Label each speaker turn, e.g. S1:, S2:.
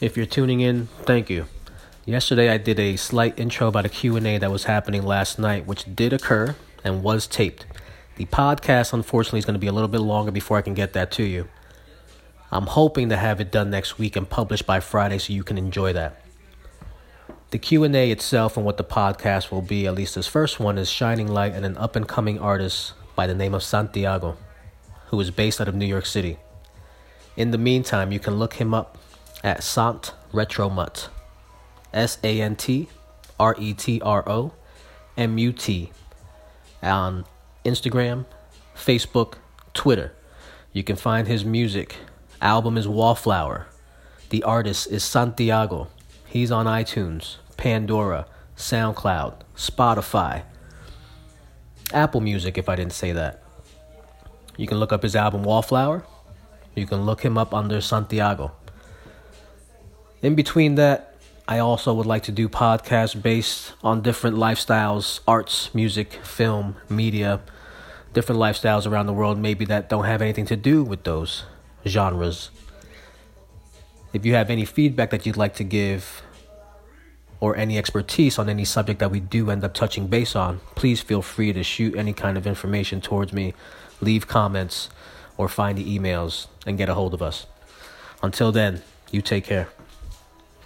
S1: If you're tuning in, thank you. Yesterday I did a slight intro about a Q&A that was happening last night which did occur and was taped. The podcast unfortunately is going to be a little bit longer before I can get that to you. I'm hoping to have it done next week and published by Friday so you can enjoy that. The Q&A itself and what the podcast will be, at least this first one, is shining light on an up and coming artist by the name of Santiago, who is based out of New York City. In the meantime, you can look him up at Sant Retromut. S A N T R E T R O M U T on Instagram, Facebook, Twitter. You can find his music. Album is Wallflower. The artist is Santiago. He's on iTunes, Pandora, SoundCloud, Spotify, Apple Music, if I didn't say that. You can look up his album Wallflower. You can look him up under Santiago. In between that, I also would like to do podcasts based on different lifestyles, arts, music, film, media, different lifestyles around the world, maybe that don't have anything to do with those genres. If you have any feedback that you'd like to give or any expertise on any subject that we do end up touching base on, please feel free to shoot any kind of information towards me, leave comments, or find the emails and get a hold of us. Until then, you take care.